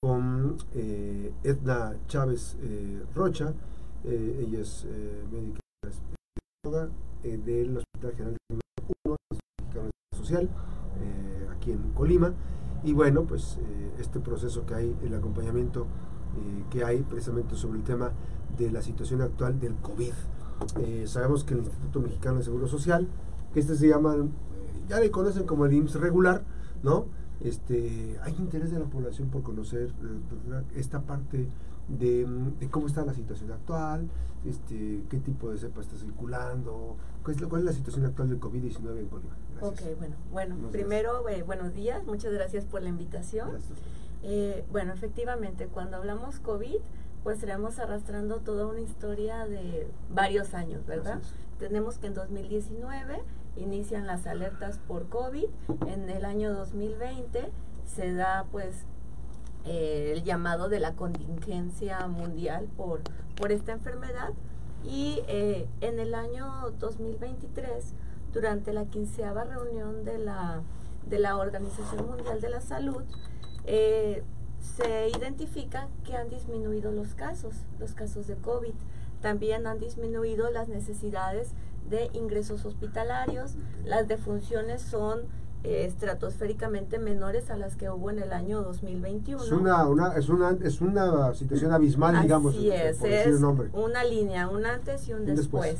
con eh, Edna Chávez eh, Rocha. Eh, ella es médica del Hospital General de 1 Social, aquí en Colima. Y bueno, pues este proceso que hay, el acompañamiento que hay precisamente sobre el tema de la situación actual del COVID. sabemos que el Instituto Mexicano de Seguro Social, que este se llama, ya le conocen como el IMSS regular, ¿no? Este, hay interés de la población por conocer eh, esta parte de, cómo está la situación actual, este, qué tipo de cepa está circulando, cuál es, cuál es la situación actual del COVID-19 en Bolívar. Ok, bueno, bueno primero, eh, buenos días, muchas gracias por la invitación. Eh, bueno, efectivamente, cuando hablamos COVID, pues estaremos arrastrando toda una historia de varios años, ¿verdad? Tenemos que en 2019 inician las alertas por COVID. En el año 2020 se da pues eh, el llamado de la contingencia mundial por, por esta enfermedad y eh, en el año 2023 durante la quinceava reunión de la, de la Organización Mundial de la Salud eh, se identifica que han disminuido los casos, los casos de COVID. También han disminuido las necesidades de ingresos hospitalarios. Las defunciones son eh, estratosféricamente menores a las que hubo en el año 2021. Es una, una, es una, es una situación abismal, digamos. Así es, es una línea, un antes y un después.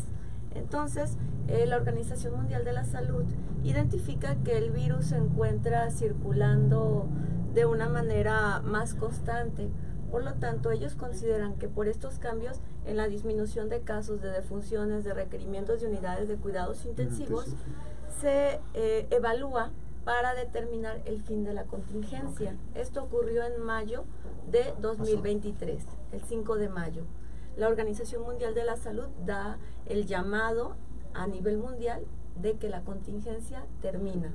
Entonces, eh, la Organización Mundial de la Salud identifica que el virus se encuentra circulando de una manera más constante por lo tanto, ellos consideran que por estos cambios en la disminución de casos de defunciones, de requerimientos de unidades de cuidados intensivos, se eh, evalúa para determinar el fin de la contingencia. Esto ocurrió en mayo de 2023, el 5 de mayo. La Organización Mundial de la Salud da el llamado a nivel mundial de que la contingencia termina.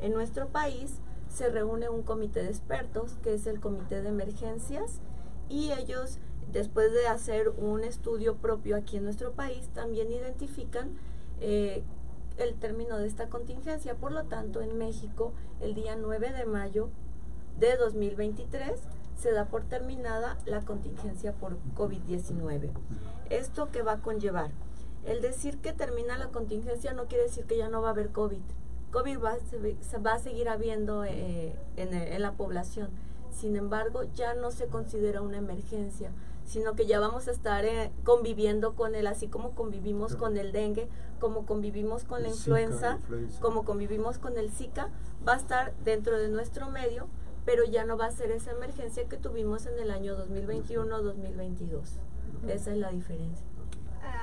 En nuestro país se reúne un comité de expertos, que es el Comité de Emergencias, y ellos, después de hacer un estudio propio aquí en nuestro país, también identifican eh, el término de esta contingencia. Por lo tanto, en México, el día 9 de mayo de 2023, se da por terminada la contingencia por COVID-19. ¿Esto qué va a conllevar? El decir que termina la contingencia no quiere decir que ya no va a haber COVID. COVID va, va a seguir habiendo eh, en la población sin embargo, ya no se considera una emergencia, sino que ya vamos a estar eh, conviviendo con él, así como convivimos con el dengue, como convivimos con la influenza, como convivimos con el Zika, va a estar dentro de nuestro medio, pero ya no va a ser esa emergencia que tuvimos en el año 2021-2022. Esa es la diferencia.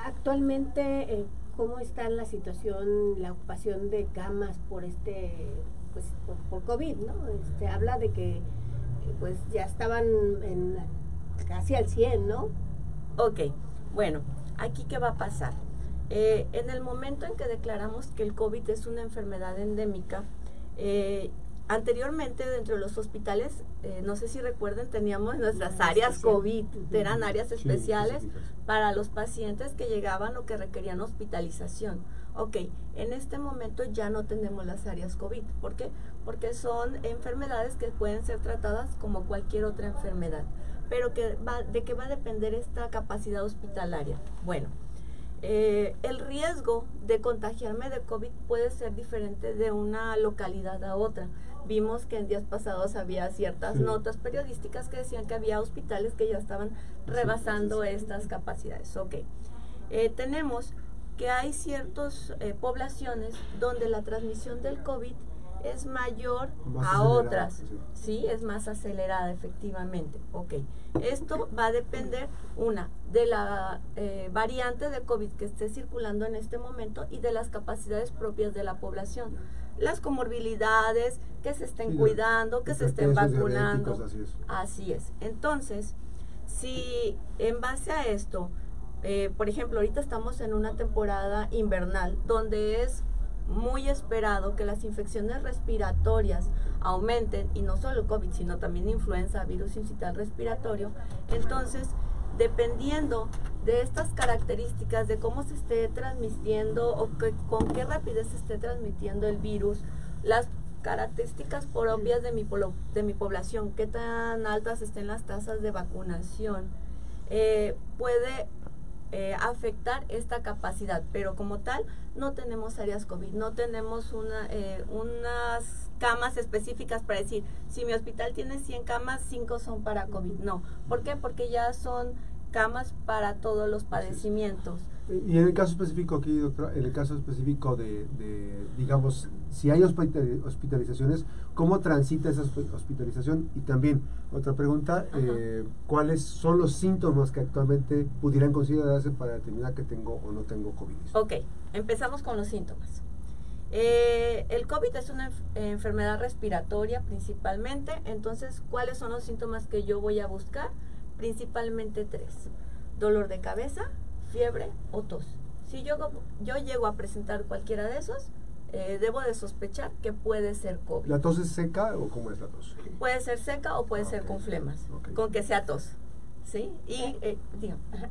Actualmente, eh, ¿cómo está la situación, la ocupación de camas por este, pues, por, por COVID, no? Este, habla de que pues ya estaban en casi al 100, ¿no? Ok, bueno, aquí qué va a pasar. Eh, en el momento en que declaramos que el COVID es una enfermedad endémica, eh, anteriormente dentro de los hospitales, eh, no sé si recuerden, teníamos nuestras áreas COVID, eran áreas especiales para los pacientes que llegaban o que requerían hospitalización. Ok, en este momento ya no tenemos las áreas COVID. ¿Por qué? Porque son enfermedades que pueden ser tratadas como cualquier otra enfermedad. Pero que va, ¿de qué va a depender esta capacidad hospitalaria? Bueno, eh, el riesgo de contagiarme de COVID puede ser diferente de una localidad a otra. Vimos que en días pasados había ciertas notas periodísticas que decían que había hospitales que ya estaban rebasando estas capacidades. Ok, eh, tenemos que hay ciertas eh, poblaciones donde la transmisión del COVID es mayor a otras, sí. es más acelerada efectivamente. Ok, esto va a depender, una, de la eh, variante de COVID que esté circulando en este momento y de las capacidades propias de la población. Las comorbilidades, que se estén cuidando, que se estén vacunando. Así es. así es. Entonces, si en base a esto, eh, por ejemplo, ahorita estamos en una temporada invernal donde es muy esperado que las infecciones respiratorias aumenten, y no solo COVID, sino también influenza, virus incital respiratorio. Entonces, dependiendo de estas características, de cómo se esté transmitiendo o con qué rapidez se esté transmitiendo el virus, las características propias de mi, de mi población, qué tan altas estén las tasas de vacunación, eh, puede eh, afectar esta capacidad, pero como tal no tenemos áreas COVID, no tenemos una, eh, unas camas específicas para decir, si mi hospital tiene 100 camas, 5 son para COVID. No, ¿por qué? Porque ya son camas para todos los padecimientos. Y en el caso específico aquí, doctora, en el caso específico de, digamos, si hay hospitalizaciones, ¿cómo transita esa hospitalización? Y también, otra pregunta, eh, ¿cuáles son los síntomas que actualmente pudieran considerarse para determinar que tengo o no tengo COVID? Ok, empezamos con los síntomas. Eh, el COVID es una enfermedad respiratoria principalmente, entonces, ¿cuáles son los síntomas que yo voy a buscar? Principalmente tres. Dolor de cabeza, fiebre o tos. Si yo, yo llego a presentar cualquiera de esos, eh, debo de sospechar que puede ser COVID. ¿La tos es seca o cómo es la tos? Puede ser seca o puede ser con flemas, con que sea tos. ¿Sí? Y, eh,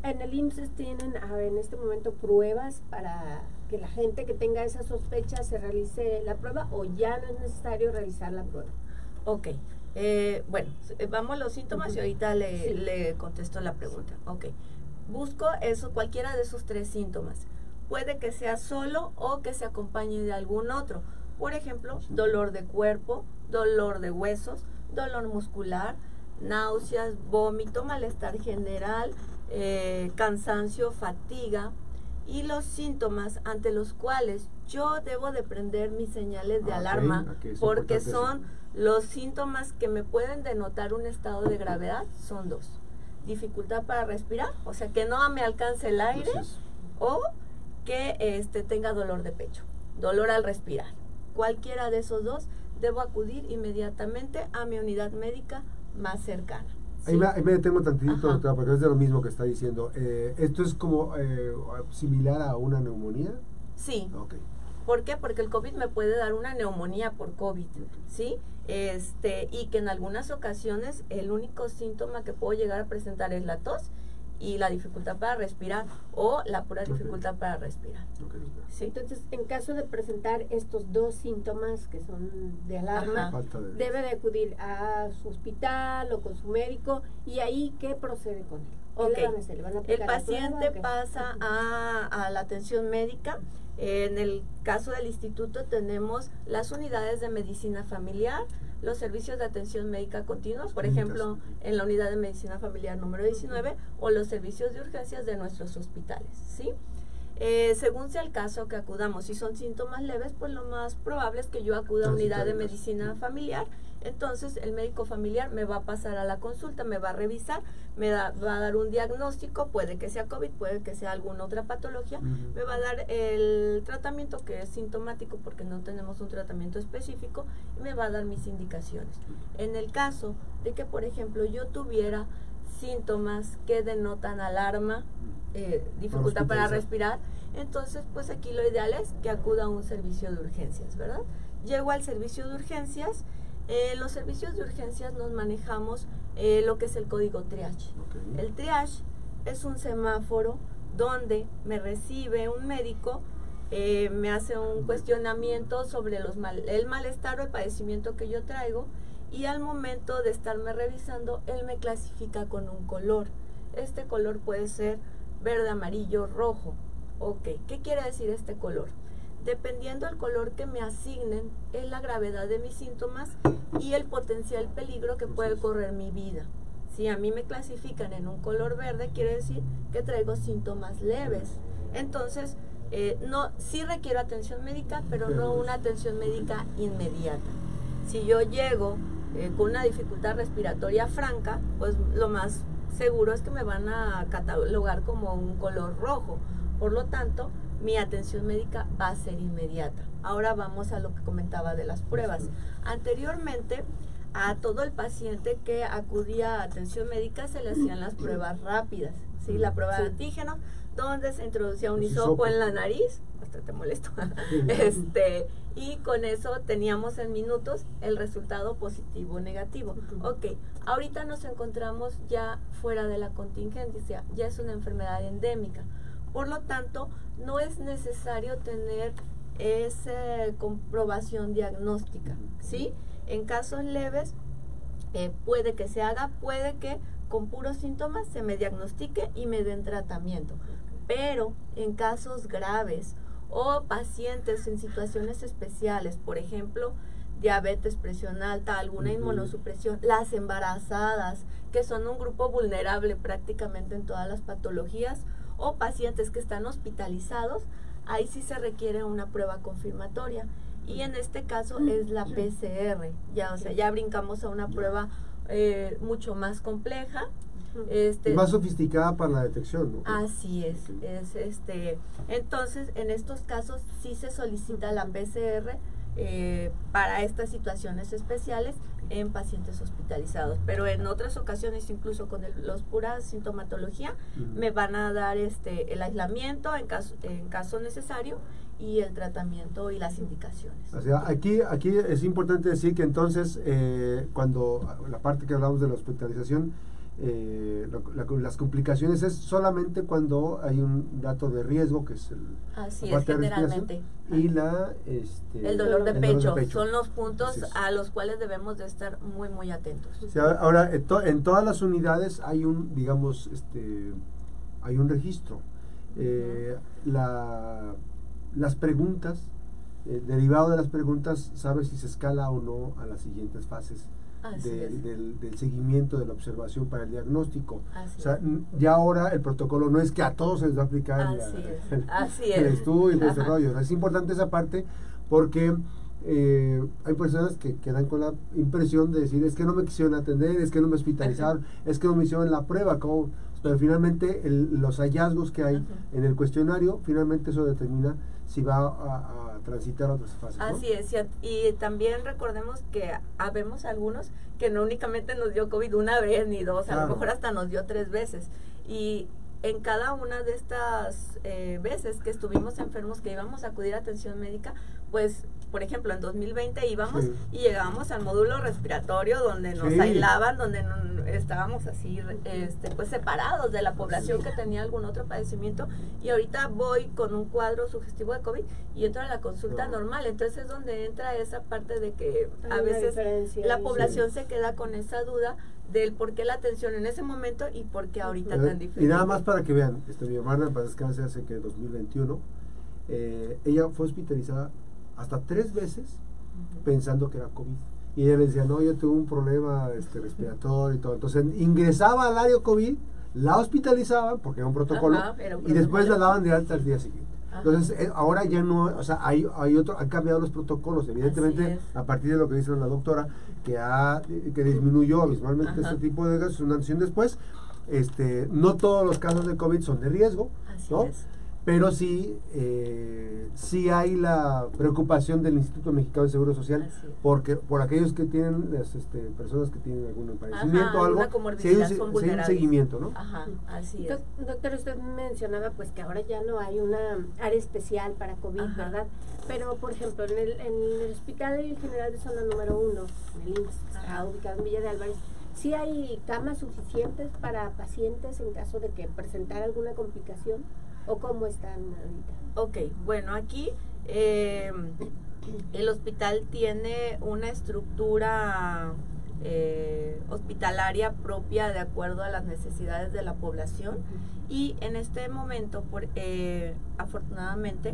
En el IMSS tienen en este momento pruebas para que la gente que tenga esa sospecha se realice la prueba o ya no es necesario realizar la prueba. Ok. Eh, bueno, vamos a los síntomas y ahorita le, le contesto la pregunta. Ok busco eso, cualquiera de esos tres síntomas. Puede que sea solo o que se acompañe de algún otro. Por ejemplo, dolor de cuerpo, dolor de huesos, dolor muscular, náuseas, vómito, malestar general, eh, cansancio, fatiga y los síntomas ante los cuales yo debo de prender mis señales de alarma porque son los síntomas que me pueden denotar un estado de gravedad, son dos dificultad para respirar, o sea, que no me alcance el aire o que este, tenga dolor de pecho, dolor al respirar. Cualquiera de esos dos, debo acudir inmediatamente a mi unidad médica más cercana. Ahí, me, me, detengo tantito, doctora, porque es de lo mismo que está diciendo. Eh, ¿Esto es como eh, similar a una neumonía? Sí. Okay. ¿Por qué? Porque el COVID me puede dar una neumonía por COVID, ¿sí? Este, y que en algunas ocasiones el único síntoma que puedo llegar a presentar es la tos y la dificultad para respirar o la pura dificultad para respirar. ¿Sí? Entonces, en caso de presentar estos dos síntomas que son de alarma, debe de acudir a su hospital o con su médico y ahí, ¿qué procede con él? El paciente pasa a, a la atención médica. En el caso del instituto tenemos las unidades de medicina familiar, los servicios de atención médica continuos, por ejemplo, en la unidad de medicina familiar número 19 o los servicios de urgencias de nuestros hospitales, ¿sí? Eh, según sea el caso que acudamos, si son síntomas leves, pues lo más probable es que yo acuda a unidad de medicina familiar entonces el médico familiar me va a pasar a la consulta, me va a revisar, me va a dar un diagnóstico, puede que sea COVID, puede que sea alguna otra patología, me va a dar el tratamiento que es sintomático porque no tenemos un tratamiento específico y me va a dar mis indicaciones. En el caso de que, por ejemplo, yo tuviera síntomas que denotan alarma, eh, dificultad para respirar, entonces pues aquí lo ideal es que acuda a un servicio de urgencias, ¿verdad? Llego al servicio de urgencias, en los servicios de urgencias nos manejamos eh, lo que es el código triage. El triage es un semáforo donde me recibe un médico, eh, me hace un cuestionamiento sobre los el malestar o el padecimiento que yo traigo y al momento de estarme revisando, él me clasifica con un color. Este color puede ser verde, amarillo, rojo. Ok, ¿qué quiere decir este color? Dependiendo del color que me asignen, es la gravedad de mis síntomas y el potencial peligro que puede correr mi vida. Si a mí me clasifican en un color verde, quiere decir que traigo síntomas leves. Entonces, eh, no, sí requiero atención médica, pero no una atención médica inmediata. Si yo llego eh, con una dificultad respiratoria franca, pues lo más seguro es que me van a catalogar como un color rojo. Por lo tanto, mi atención médica va a ser inmediata. Ahora vamos a lo que comentaba de las pruebas. Anteriormente, a todo el paciente que acudía a atención médica se le hacían las pruebas rápidas, ¿sí? La prueba de antígeno, donde se introducía un hisopo en la nariz, hasta te molesto, este, y con eso teníamos en minutos el resultado positivo o negativo. Ok, ahorita nos encontramos ya fuera de la contingencia, ya es una enfermedad endémica. Por lo tanto, no es necesario tener es eh, comprobación diagnóstica, ¿sí? En casos leves eh, puede que se haga, puede que con puros síntomas se me diagnostique y me den tratamiento. Pero en casos graves o pacientes en situaciones especiales, por ejemplo, diabetes, presión alta, alguna inmunosupresión, las embarazadas, que son un grupo vulnerable prácticamente en todas las patologías, o pacientes que están hospitalizados, ahí sí se requiere una prueba confirmatoria. Y en este caso es la PCR, ya, o sea, ya brincamos a una prueba eh, mucho más compleja. Este, más sofisticada para la detección, ¿no? Así es, es este, entonces en estos casos sí se solicita la PCR eh, para estas situaciones especiales en pacientes hospitalizados. Pero en otras ocasiones, incluso con los puras sintomatología, me van a dar este el aislamiento en caso, en caso necesario y el tratamiento y las indicaciones. O sea, aquí, aquí es importante decir que entonces, eh, cuando la parte que hablamos de la hospitalización, eh, las complicaciones es solamente cuando hay un dato de riesgo, que es el Así es, generalmente. Y la, este, el, dolor de, pecho. Son los puntos a los cuales debemos de estar muy, muy atentos. ahora, en, todas las unidades hay un, digamos, este, hay un registro. Eh, la, las preguntas, eh, derivado de las preguntas, sabes si se escala o no a las siguientes fases del, del, seguimiento de la observación para el diagnóstico. o sea, ya ahora el protocolo no es que a todos se les va a aplicar el, estudio y todo ese rollo. es importante esa parte porque eh, hay personas que quedan con la impresión de decir es que no me quisieron atender, es que no me hospitalizaron, es. que no me hicieron la prueba, como, pero finalmente los hallazgos que hay en el cuestionario, finalmente eso determina si va a transitar otras fases. Así es, y, también recordemos que habemos algunos que no únicamente nos dio COVID una vez ni dos, a lo mejor hasta nos dio tres veces. Y en cada una de estas eh, veces que estuvimos enfermos, que íbamos a acudir a atención médica, pues por ejemplo, en 2020 íbamos y llegábamos al módulo respiratorio donde nos aislaban, donde estábamos así, este, pues separados de la población que tenía algún otro padecimiento. Y ahorita voy con un cuadro sugestivo de COVID y entro a la consulta normal. Entonces es donde entra esa parte de que a veces la población se queda con esa duda del por qué la atención en ese momento y por qué ahorita tan diferente. Y nada más para que vean, este, mi hermana, para descansar hace que 2021, eh, ella fue hospitalizada hasta tres veces pensando que era COVID. Y ella le decía, no, yo tuve un problema este, respiratorio y todo. Entonces ingresaba al área COVID, la hospitalizaban porque era un protocolo, y después la daban de alta al día siguiente. Entonces, eh, ahora ya no, o sea, hay, hay otro, han cambiado los protocolos, evidentemente, a partir de lo que dice la doctora, que ha, que disminuyó abismalmente este tipo de gases, una nación después, este, no todos los casos de COVID son de riesgo, ¿no? Pero sí, eh, sí hay la preocupación del Instituto Mexicano de Seguro Social porque por aquellos que tienen, las este, personas que tienen algún padecimiento o algo, si hay, un, seguimiento, ¿no? Ajá, así es. Doctor, usted mencionaba pues que ahora ya no hay una área especial para COVID, ¿verdad? Pero, por ejemplo, en el, en el Hospital General de Zona número uno, en el IMSS, está ubicado en Villa de Álvarez, ¿sí hay camas suficientes para pacientes en caso de que presentara alguna complicación? ¿O cómo están ahorita? Ok, bueno, aquí eh, el hospital tiene una estructura eh, hospitalaria propia de acuerdo a las necesidades de la población y en este momento, por, eh, afortunadamente,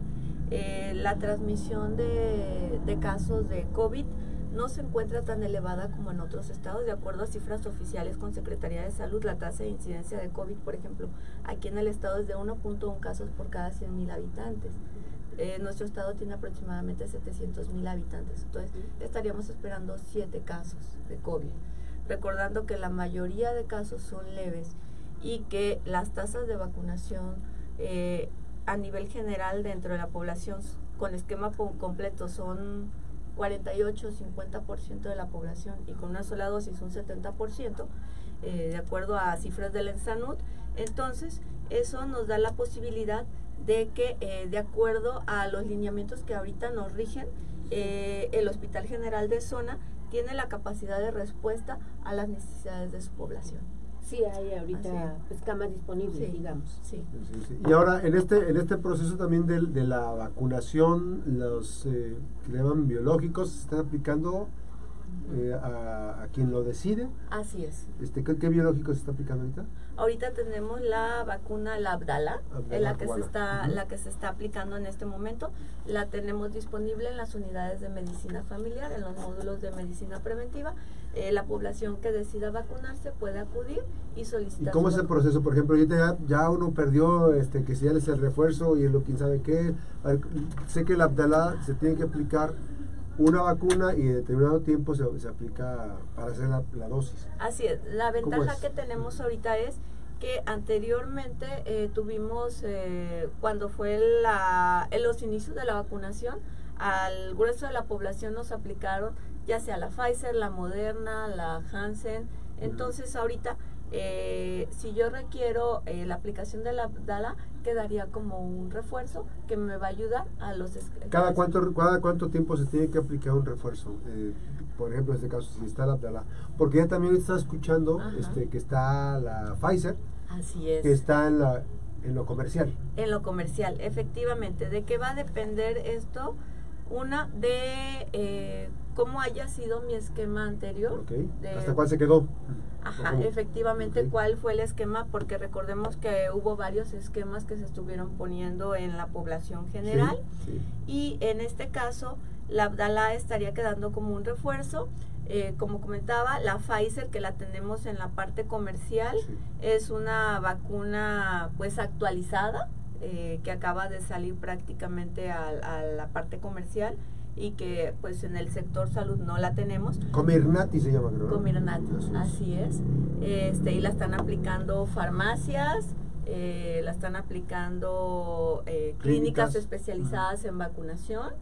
la transmisión de, de casos de COVID no se encuentra tan elevada como en otros estados. De acuerdo a cifras oficiales con Secretaría de Salud, la tasa de incidencia de COVID, por ejemplo, aquí en el estado es de 1.1 casos por cada 100.000 habitantes. Eh, nuestro estado tiene aproximadamente 700.000 habitantes, entonces estaríamos esperando 7 casos de COVID. Recordando que la mayoría de casos son leves y que las tasas de vacunación eh, a nivel general dentro de la población con esquema completo son 48-50% de la población y con una sola dosis un 70%, eh, de acuerdo a cifras del ENSANUD. Entonces, eso nos da la posibilidad de que, eh, de acuerdo a los lineamientos que ahorita nos rigen, eh, el Hospital General de Zona tiene la capacidad de respuesta a las necesidades de su población. Sí, hay ahorita pues, camas disponibles, digamos. Sí. Y ahora, en este en este proceso también de, de la vacunación, los eh, que le llaman biológicos, ¿se están aplicando eh, a, a, quien lo decide. Así es. Este, ¿qué, ¿Qué biológico se está aplicando ahorita? Ahorita tenemos la vacuna, la Abdala, es la que, se está, la que se está aplicando en este momento. La tenemos disponible en las unidades de medicina familiar, en los módulos de medicina preventiva. Eh, la población que decida vacunarse puede acudir y solicitar. ¿Y cómo es el proceso? Por ejemplo, ahorita ya, ya, uno perdió, este, que si ya es el refuerzo y lo quién sabe qué. Sé que la Abdala se tiene que aplicar una vacuna y en determinado tiempo se, se aplica para hacer la, la, dosis. Así es. La ventaja que tenemos ahorita es que anteriormente eh, tuvimos, eh, cuando fue la, en los inicios de la vacunación, al grueso de la población nos aplicaron ya sea la Pfizer, la Moderna, la Hansen. Entonces ahorita, eh, si yo requiero eh, la aplicación de la DALA, quedaría como un refuerzo que me va a ayudar a los... ¿Cada cuánto, cada cuánto tiempo se tiene que aplicar un refuerzo? Eh, por ejemplo, en este caso, si está la DALA. Porque ya también está escuchando este, que está la Pfizer. Así es. Que está en, la, en lo comercial. En lo comercial, efectivamente. ¿De qué va a depender esto? Una de eh, cómo haya sido mi esquema anterior. Okay. ¿Hasta cuál se quedó? Ajá, efectivamente, okay. cuál fue el esquema, porque recordemos que hubo varios esquemas que se estuvieron poniendo en la población general. Sí, sí. Y en este caso, la Abdala estaría quedando como un refuerzo. Eh, como comentaba, la Pfizer, que la tenemos en la parte comercial, Sí. es una vacuna pues actualizada, eh, que acaba de salir prácticamente a, a, la parte comercial y que pues en el sector salud no la tenemos. Comirnati se llama, creo. ¿no? Comirnati, así es. Este, y la están aplicando farmacias, eh, la están aplicando eh, clínicas, clínicas especializadas uh -huh. en vacunación,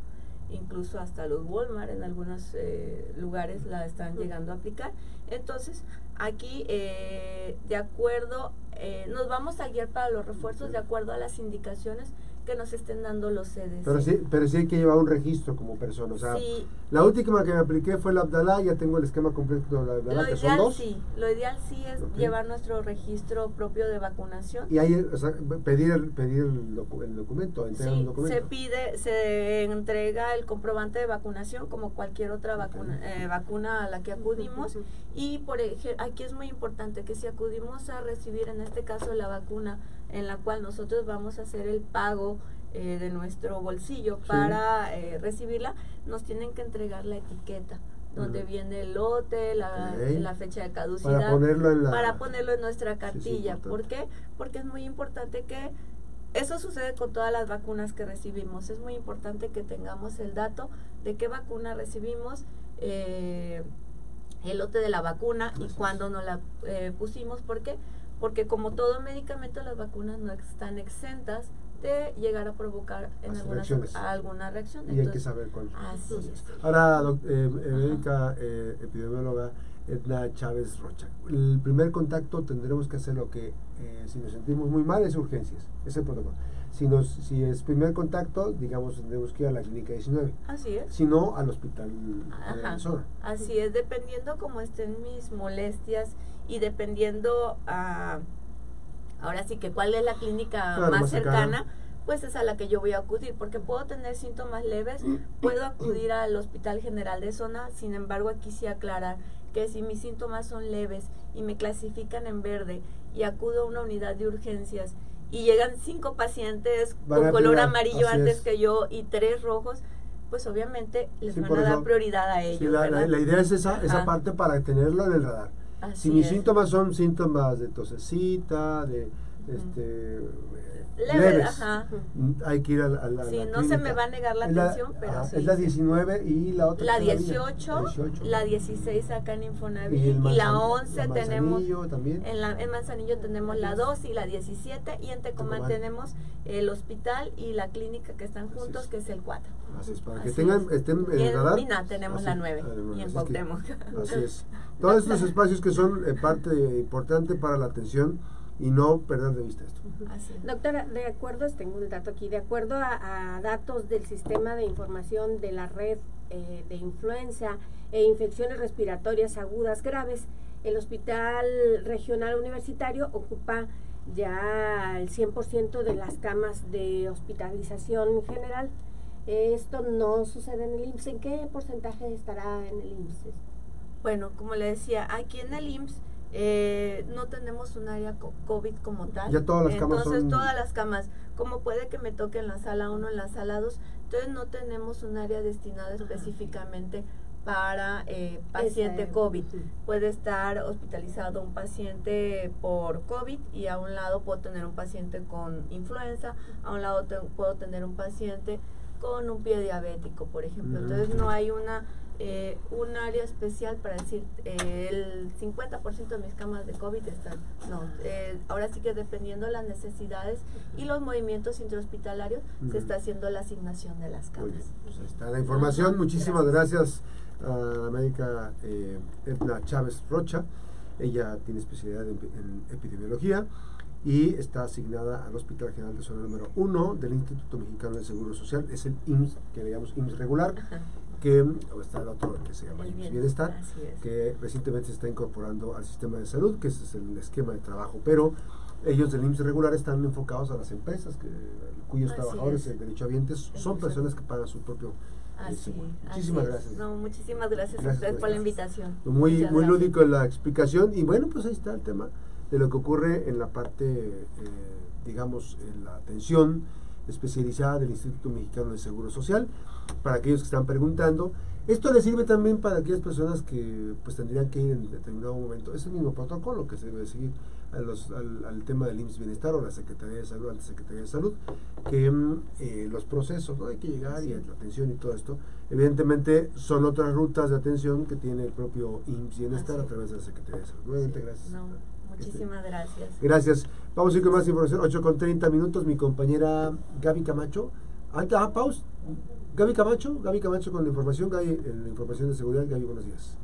incluso hasta los Walmart en algunos eh, lugares la están uh -huh. llegando a aplicar. Entonces, aquí, eh, de acuerdo, eh, nos vamos a guiar para los refuerzos de acuerdo a las indicaciones que nos estén dando los CDC. Pero sí, pero sí hay que llevar un registro como persona. O sea, sí. la última que me apliqué fue la Abdalá, ya tengo el esquema completo de la Abdalá, lo que ideal, son dos. Sí, lo ideal sí es okay. llevar nuestro registro propio de vacunación. Y ahí, o sea, pedir, pedir el, docu el documento, entregar sí, un documento. se pide, se entrega el comprobante de vacunación como cualquier otra vacuna, okay. eh, vacuna a la que acudimos. Uh -huh. Y por ejemplo, aquí es muy importante que si acudimos a recibir en este caso la vacuna en la cual nosotros vamos a hacer el pago eh, de nuestro bolsillo Sí. para eh, recibirla, nos tienen que entregar la etiqueta donde Ujú. viene el lote, la, fecha de caducidad, Para ponerlo en la... para ponerlo en nuestra Sí, sí, cartilla. ¿Por qué? Porque es muy importante que eso sucede con todas las vacunas que recibimos. Es muy importante que tengamos el dato de qué vacuna recibimos, eh, el lote de la vacuna y cuándo nos la eh, pusimos. ¿Por qué? Porque como todo medicamento, las vacunas no están exentas de llegar a provocar en algunas, reacciones. alguna reacción. Y hay que saber cuál. Así es. Ahora, eh, eh, médica eh, epidemióloga Edna Chávez Rocha, el primer contacto tendremos que hacer lo que, eh, si nos sentimos muy mal, es urgencias, es el protocolo. Si, nos, si es primer contacto, digamos, tendremos que ir a la clínica 19, Así es. si no, al hospital de la zona. Así es, dependiendo cómo estén mis molestias y dependiendo a ahora sí que cuál es la clínica Claro, más más cercana. cercana, pues es a la que yo voy a acudir, porque puedo tener síntomas leves, puedo acudir al Hospital General de Zona, sin embargo aquí sí aclarar que si mis síntomas son leves y me clasifican en verde y acudo a una unidad de urgencias y llegan cinco pacientes Van con color amarillo antes es. que yo y tres rojos, pues obviamente les Sí, van a dar eso- prioridad a ellos. Sí, la, la- ¿verdad? la idea es esa, esa parte para tenerlo en el radar. Así si mis es. síntomas son síntomas de tosecita, de este, Leve, leves, ajá. hay que ir a, la- a la, Sí, la no se clínica. me va a negar la atención, pero ajá, sí. Es la 19 y la otra. La que está 18, 18. la 16 acá en Infonavit Y y, la Manzan- 11 la tenemos Manzanillo también. en, la, en Manzanillo tenemos la 2 y la 17 y en Tecomán Tecomán. tenemos el hospital y la clínica que están juntos es. que es el 4. Así es, para que Así tenen, es. estén en Y el en radar. Mina tenemos Así- la 9 además, y en que- Cuauhtémoc. Así es. Todos estos espacios que son eh, parte importante para la atención y no perder de vista esto. Así. Doctora, de acuerdo, tengo un dato aquí, de acuerdo a, a datos del sistema de información de la red eh, de influenza e infecciones respiratorias agudas graves, el Hospital Regional Universitario ocupa ya el 100% de las camas de hospitalización general. Esto no sucede en el IMSS. ¿En qué porcentaje estará en el IMSS? Bueno, como le decía, aquí en el IMSS eh, no tenemos un área COVID como tal. Ya todas las camas Entonces, todas las camas, como puede que me toque en la sala 1, en la sala 2, entonces no tenemos un área destinada específicamente para eh, paciente COVID. Puede estar hospitalizado un paciente por COVID y a un lado puedo tener un paciente con influenza, a un lado puedo tener un paciente con un pie diabético, por ejemplo. Entonces no hay una eh, un área especial para decir eh, el 50% de mis camas de COVID están. No, eh, ahora sí que dependiendo de las necesidades y los movimientos intrahospitalarios, se está haciendo la asignación de las camas. Pues está la información. Muchísimas gracias, a la médica Edna Chávez Rocha. Ella tiene especialidad en, epidemiología y está asignada al Hospital General de Zona número 1 del Instituto Mexicano del Seguro Social. Es el IMSS, que le llamamos IMSS regular que está el otro que se llama Bienestar, que recientemente se está incorporando al sistema de salud, que ese es el esquema de trabajo, pero ellos del IMSS regular están enfocados a las empresas, que, cuyos trabajadores trabajadores, derechohabientes, son personas que pagan su propio Así, muchísimas gracias. No, muchísimas gracias, a ustedes por la invitación. Muy, muy lúdico la explicación y bueno, pues ahí está el tema de lo que ocurre en la parte, eh, digamos, en la atención especializada del Instituto Mexicano de Seguro Social, para aquellos que están preguntando. Esto le sirve también para aquellas personas que pues tendrían que ir en determinado momento. Es el mismo protocolo que se debe seguir al, tema del IMSS Bienestar o la Secretaría de Salud, la Secretaría de Salud, que mm, eh, los procesos, ¿no? Hay que llegar y la atención y todo esto. Evidentemente son otras rutas de atención que tiene el propio IMSS Bienestar a través de la Secretaría de Salud. Nuevamente, gracias. Muchísimas gracias. Gracias. Vamos a ir con más información. 8 con 30 minutos. Mi compañera Gaby Camacho. Ah, pausa. Gaby Camacho. Gaby Camacho con la información. Gaby, la información de seguridad. Gaby, buenos días.